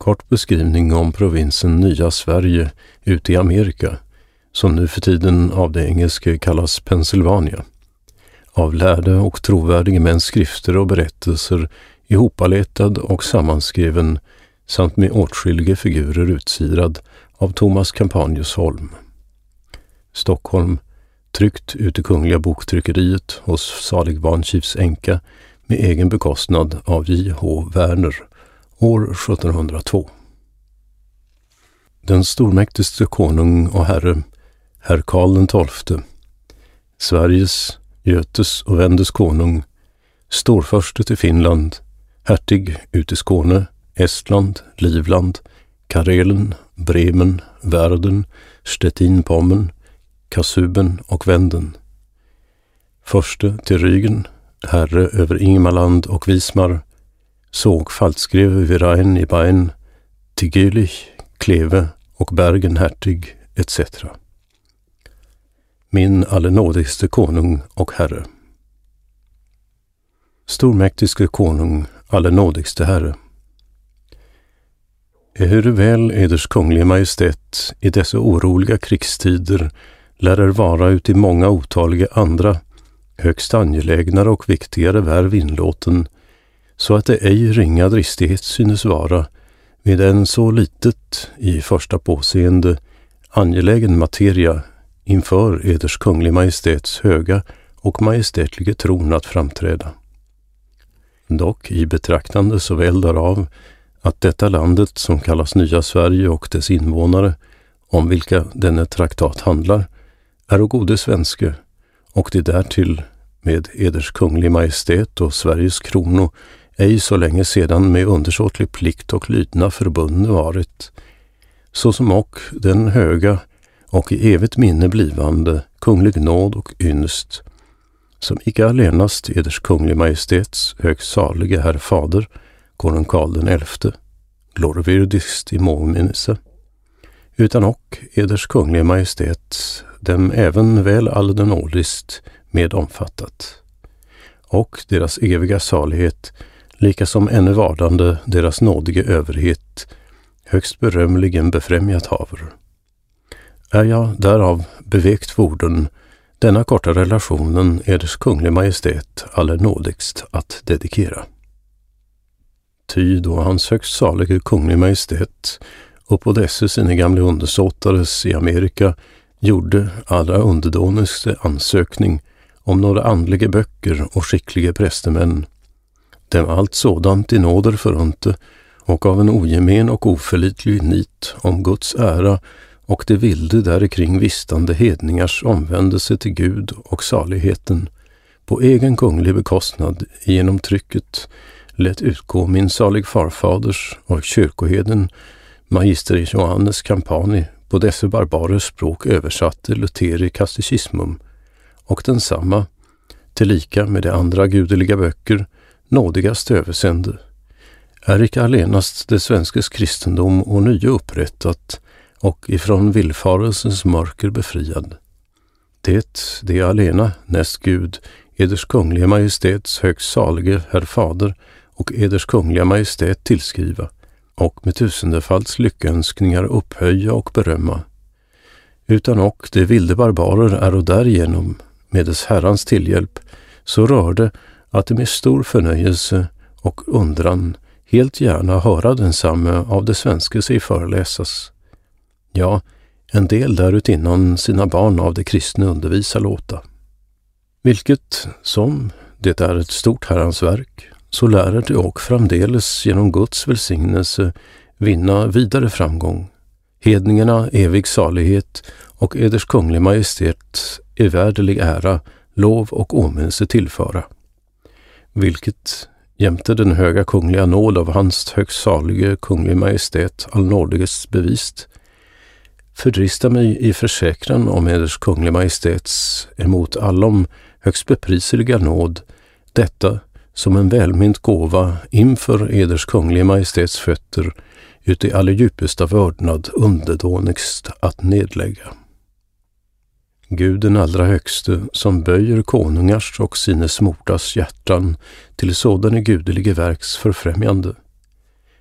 Kort beskrivning om provinsen Nya Sverige ute i Amerika, som nu för tiden av det engelska kallas Pennsylvania. Av lärde och trovärdiga mäns skrifter och berättelser ihopaletad och sammanskriven samt med åtskilliga figurer utsirad av Thomas Campanius Holm. Stockholm, tryckt ute i Kungliga Boktryckeriet hos salig Barnkivs änka med egen bekostnad av J.H. Werner år 1702. Den stormäktigste konung och herre, herr Karl XII, Sveriges, Götes och Vendes konung, storförste till Finland, hertig ut i Skåne, Estland, Livland, Karelen, Bremen, Verden, Stettin-Pommern, Kasuben och Venden. Förste till Rügen, herre över Ingmarland och Vismar, såg falskgreve vid Rhein i Bayern, till Gülich, Kleve och Bergen hertig etc. Min allenådigste konung och herre. Stormäktige konung, allenådigste herre. Ehuru väl Eders Kunglige Majestät i dessa oroliga krigstider lärer vara uti många otaliga andra, högst angelägnare och viktigare värv inlåten, så att det ej ringa dristighet synes vara med en så litet, i första påseende, angelägen materia inför Eders Kunglig Majestäts höga och majestätlige tron att framträda. Dock i betraktande såväl därav att detta landet som kallas Nya Sverige och dess invånare, om vilka denne traktat handlar, är och gode svenske och det därtill med Eders Kunglig Majestät och Sveriges krono ej så länge sedan med undersåtlig plikt och lydnad förbundne varit, såsom och den höga och i evigt minne blivande kunglig nåd och ynst, som icke allenast Eders Kunglig Majestäts högst salige herr fader, konung Karl den elfte, glorvyrdist i måminnelse, utan och Eders Kunglig Majestät dem även väl alldenådist med omfattat, och deras eviga salighet likasom ännu vardande deras nådige överhet högst berömligen befrämjat haver. Är jag därav bevekt vorden denna korta relationen Eders Kunglig Majestät allernådigst att dedikera. Ty då hans högst salige Kunglig Majestät och på dessa sina gamla undersåtares i Amerika gjorde allra underdånigste ansökning om några andliga böcker och skickliga prästemän dem allt sådant i nåder förunte och av en ogemen och oförlitlig nit om Guds ära och det vilde därikring vistande hedningars omvändelse till Gud och saligheten. På egen kunglig bekostnad genom trycket lät utgå min salig farfaders och kyrkoheden magister Johannes Campani på dessa barbarers språk översatte Lutheri Casticismum, och densamma, tillika med de andra gudeliga böcker, nådigast översände, är icke allenast det svenskes kristendom och nya upprättat och ifrån villfarelsens mörker befriad. Det, det alena, näst Gud, Eders kungliga majestäts högst salige herr fader och Eders kungliga majestät tillskriva och med tusendefalds lyckönskningar upphöja och berömma. Utan och de vilde barbarer är och därigenom, med dess Herrans tillhjälp, så rörde att de med stor förnöjelse och undran helt gärna höra densamme av det svenske sig föreläsas. Ja, en del därutinnan sina barn av det kristna undervisa låta. Vilket, som det är ett stort Herrans verk, så lärer det och framdeles genom Guds välsignelse vinna vidare framgång. Hedningarna evig salighet och Eders kunglig majestät evärdelig ära, lov och åminnelse tillföra vilket jämte den höga kungliga nåd av hans högst salige kunglig majestät allnådiges bevist, fördrista mig i försäkran om eders kunglig majestäts emot allom högst bepriseliga nåd, detta som en välmint gåva inför eders kunglig majestäts fötter uti all djupesta vördnad underdånigst att nedlägga. Gud den allra högste, som böjer konungars och sine smortas hjärtan till sådana gudelige verks förfrämjande.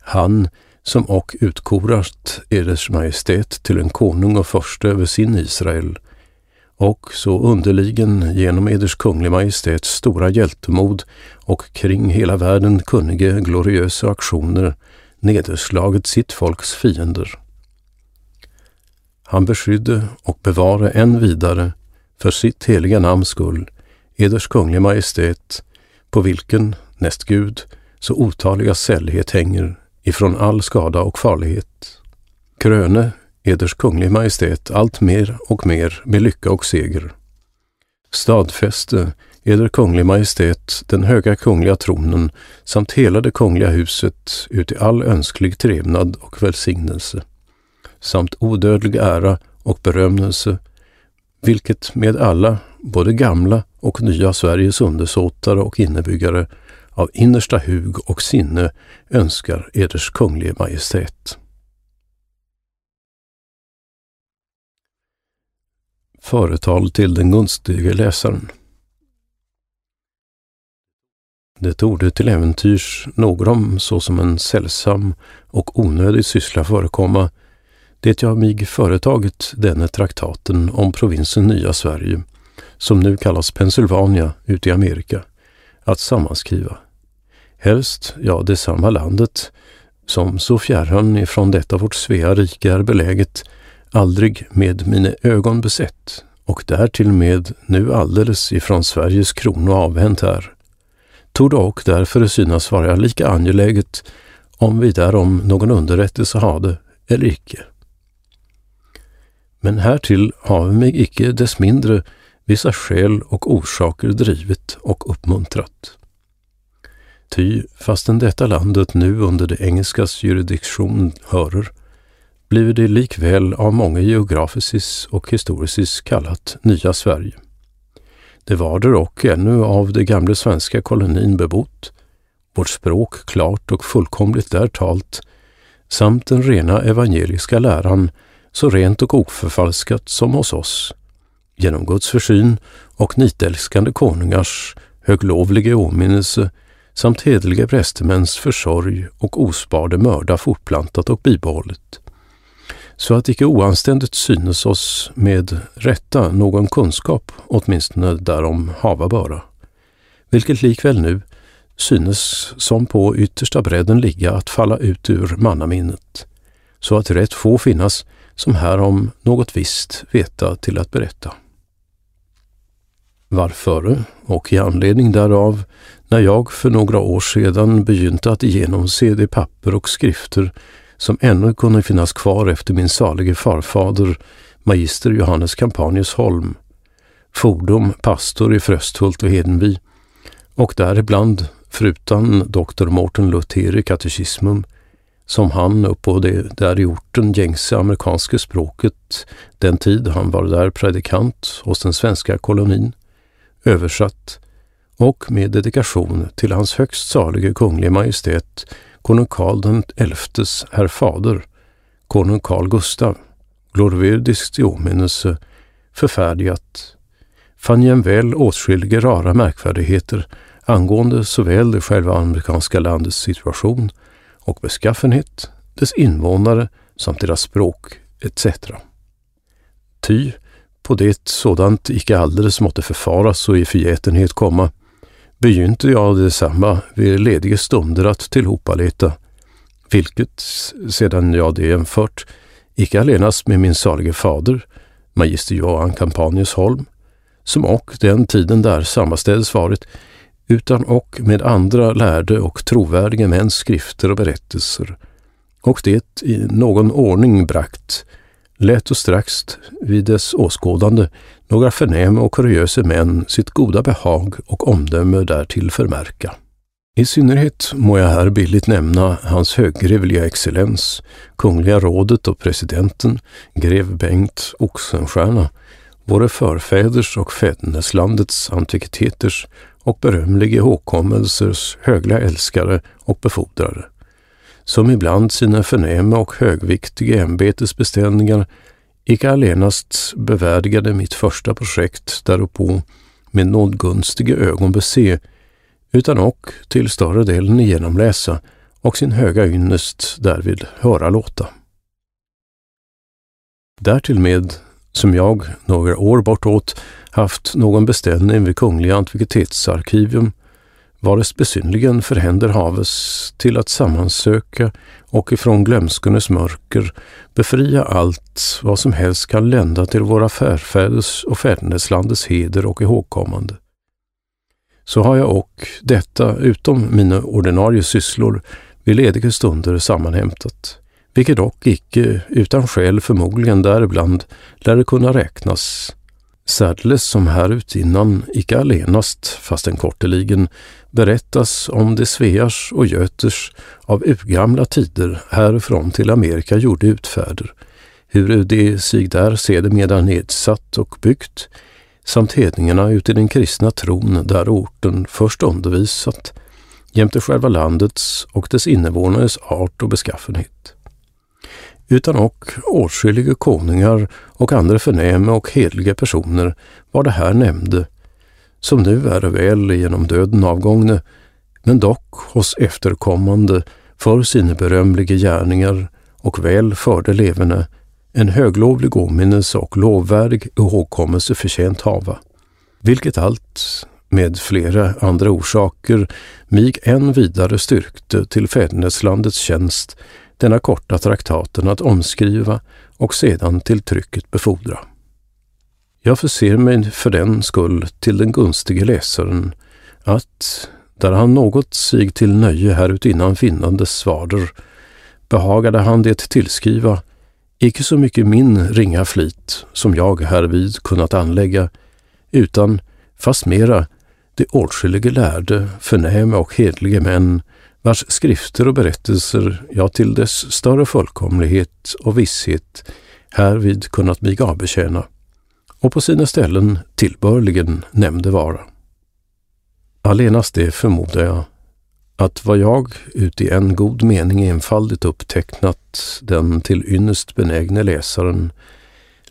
Han, som och utkorat Eders Majestät till en konung och förste över sin Israel, och så underligen genom Eders Kunglig Majestäts stora hjältemod och kring hela världen kunnige gloriösa aktioner nederslagit sitt folks fiender. Han beskydde och bevare än vidare för sitt heliga namns skull Eders Kunglig Majestät, på vilken, näst Gud, så otaliga sällhet hänger ifrån all skada och farlighet. Kröne Eders Kunglig Majestät allt mer och mer med lycka och seger. Stadfäste Eder Kunglig Majestät den höga kungliga tronen samt hela det kungliga huset ut i all önsklig trevnad och välsignelse, samt odödlig ära och berömmelse, vilket med alla, både gamla och nya Sveriges undersåtare och innebyggare, av innersta hug och sinne önskar Eders Kunglige Majestät. Företal till den gunstige läsaren. Det torde till äventyrs någon såsom en sällsam och onödig syssla förekomma, det jag mig företagit denne traktaten om provinsen Nya Sverige, som nu kallas Pennsylvania ute i Amerika, att sammanskriva. Helst, ja, detsamma landet, som så fjärran ifrån detta vårt Svea rike är beläget, aldrig med mina ögon besett och därtill med nu alldeles ifrån Sveriges krono avhänt här, torde och därför synas vara lika angeläget om vi därom någon underrättelse hade eller icke. Men härtill har mig icke dess mindre vissa skäl och orsaker drivit och uppmuntrat. Ty fastän detta landet nu under det engelskas jurisdiktion hörer, blir det likväl av många geografiskt och historiskt kallat Nya Sverige. Det var det dock ännu av det gamla svenska kolonin bebott, vårt språk klart och fullkomligt där talt, samt den rena evangeliska läran så rent och oförfalskat som hos oss, genom Guds försyn och nitälskande konungars höglovliga åminnelse samt hedliga prästemäns försorg och osparde mörda fortplantat och bibehållet. Så att icke oanständigt synes oss med rätta någon kunskap åtminstone därom hava böra, vilket likväl nu synes som på yttersta bredden ligga att falla ut ur mannaminnet, så att rätt få finnas som härom något visst veta till att berätta. Varför och i anledning därav, när jag för några år sedan begynte att genomse de papper och skrifter som ännu kunde finnas kvar efter min salige farfader, magister Johannes Campanius Holm, fordom pastor i Frösthult och Hedenby, och däribland, förutan doktor Morten Luther i katekismum, som han uppå det där i orten gängse amerikanska språket den tid han var där predikant hos den svenska kolonin, översatt och med dedikation till hans högst salige kunglige majestät konung Karl den herr fader, konung Carl Gustav, glorvördiskt i åminnelse, förfärdigat, fann jämväl åtskilliga rara märkvärdigheter angående såväl det själva amerikanska landets situation och beskaffenhet, dess invånare samt deras språk etc. Ty, på det sådant icke alldeles måtte förfaras och i förgätenhet komma, begynte jag detsamma vid lediga stunder att tillhopaleta, vilket, sedan jag det jämfört, icke allenast med min salige fader, magister Johan Campanius Holm, som och den tiden där sammanställs varit, utan och med andra lärde och trovärdiga mäns skrifter och berättelser, och det i någon ordning brakt, lät och strax vid dess åskådande några förnäma och kuriösa män sitt goda behag och omdöme därtill förmärka. I synnerhet må jag här billigt nämna hans höggrevliga excellens, Kungliga rådet och presidenten, grev Bengt Oxenstierna, våra förfäders och fäderneslandets antikviteters och berömliga ihågkommelsers högliga älskare och befordrare som ibland sina förnäma och högviktiga ämbetesbeställningar icke allenast bevärdigade mitt första projekt däruppå med nådgunstiga ögon bese, utan och till större delen genomläsa och sin höga ynnest därvid höra låta. Därtill med, som jag några år bortåt haft någon beställning vid Kungliga Antikvitetsarkivium, vares besynligen förhänder haves till att sammansöka och ifrån glömskenes mörker befria allt vad som helst kan lända till våra förfäders och fäderneslandets heder och ihågkommande. Så har jag och detta, utom mina ordinarie sysslor, vid lediga stunder sammanhämtat, vilket dock icke eh, utan skäl förmodligen däribland lär kunna räknas, särdeles som härutinnan icke allenast, fastän korteligen, berättas om de Svears och Göters av urgamla tider härifrån till Amerika gjorde utfärder, hur de sig där sedermera nedsatt och byggt, samt hedningarna ute i den kristna tron där orten först undervisat, jämte själva landets och dess invånares art och beskaffenhet. Utan och åtskilliga konungar och andra förnäma och hedliga personer var det här nämnde, som nu är väl genom döden avgångne, men dock hos efterkommande för sina berömliga gärningar och väl förde leverne en höglovlig åminnelse och lovvärdig ihågkommelse förtjänt hava. Vilket allt, med flera andra orsaker, mig än vidare styrkte till fäderneslandets tjänst denna korta traktaten att omskriva och sedan till trycket befordra. Jag förser mig för den skull till den gunstige läsaren att, där han något sig till nöje härutinnan finnandes svarder, behagade han det tillskriva icke så mycket min ringa flit som jag härvid kunnat anlägga, utan fast mera de åtskillige lärde, förnäma och hedliga män, vars skrifter och berättelser jag till dess större fullkomlighet och visshet härvid kunnat mig avbetjäna och på sina ställen tillbörligen nämnde vara. Allenast det förmodar jag att vad jag uti en god mening enfaldigt upptecknat den till ynnest benägne läsaren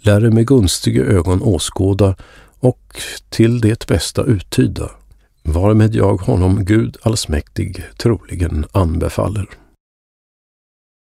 läre med gunstiga ögon åskåda och till det bästa uttyda, varmed jag honom Gud allsmäktig troligen anbefaller.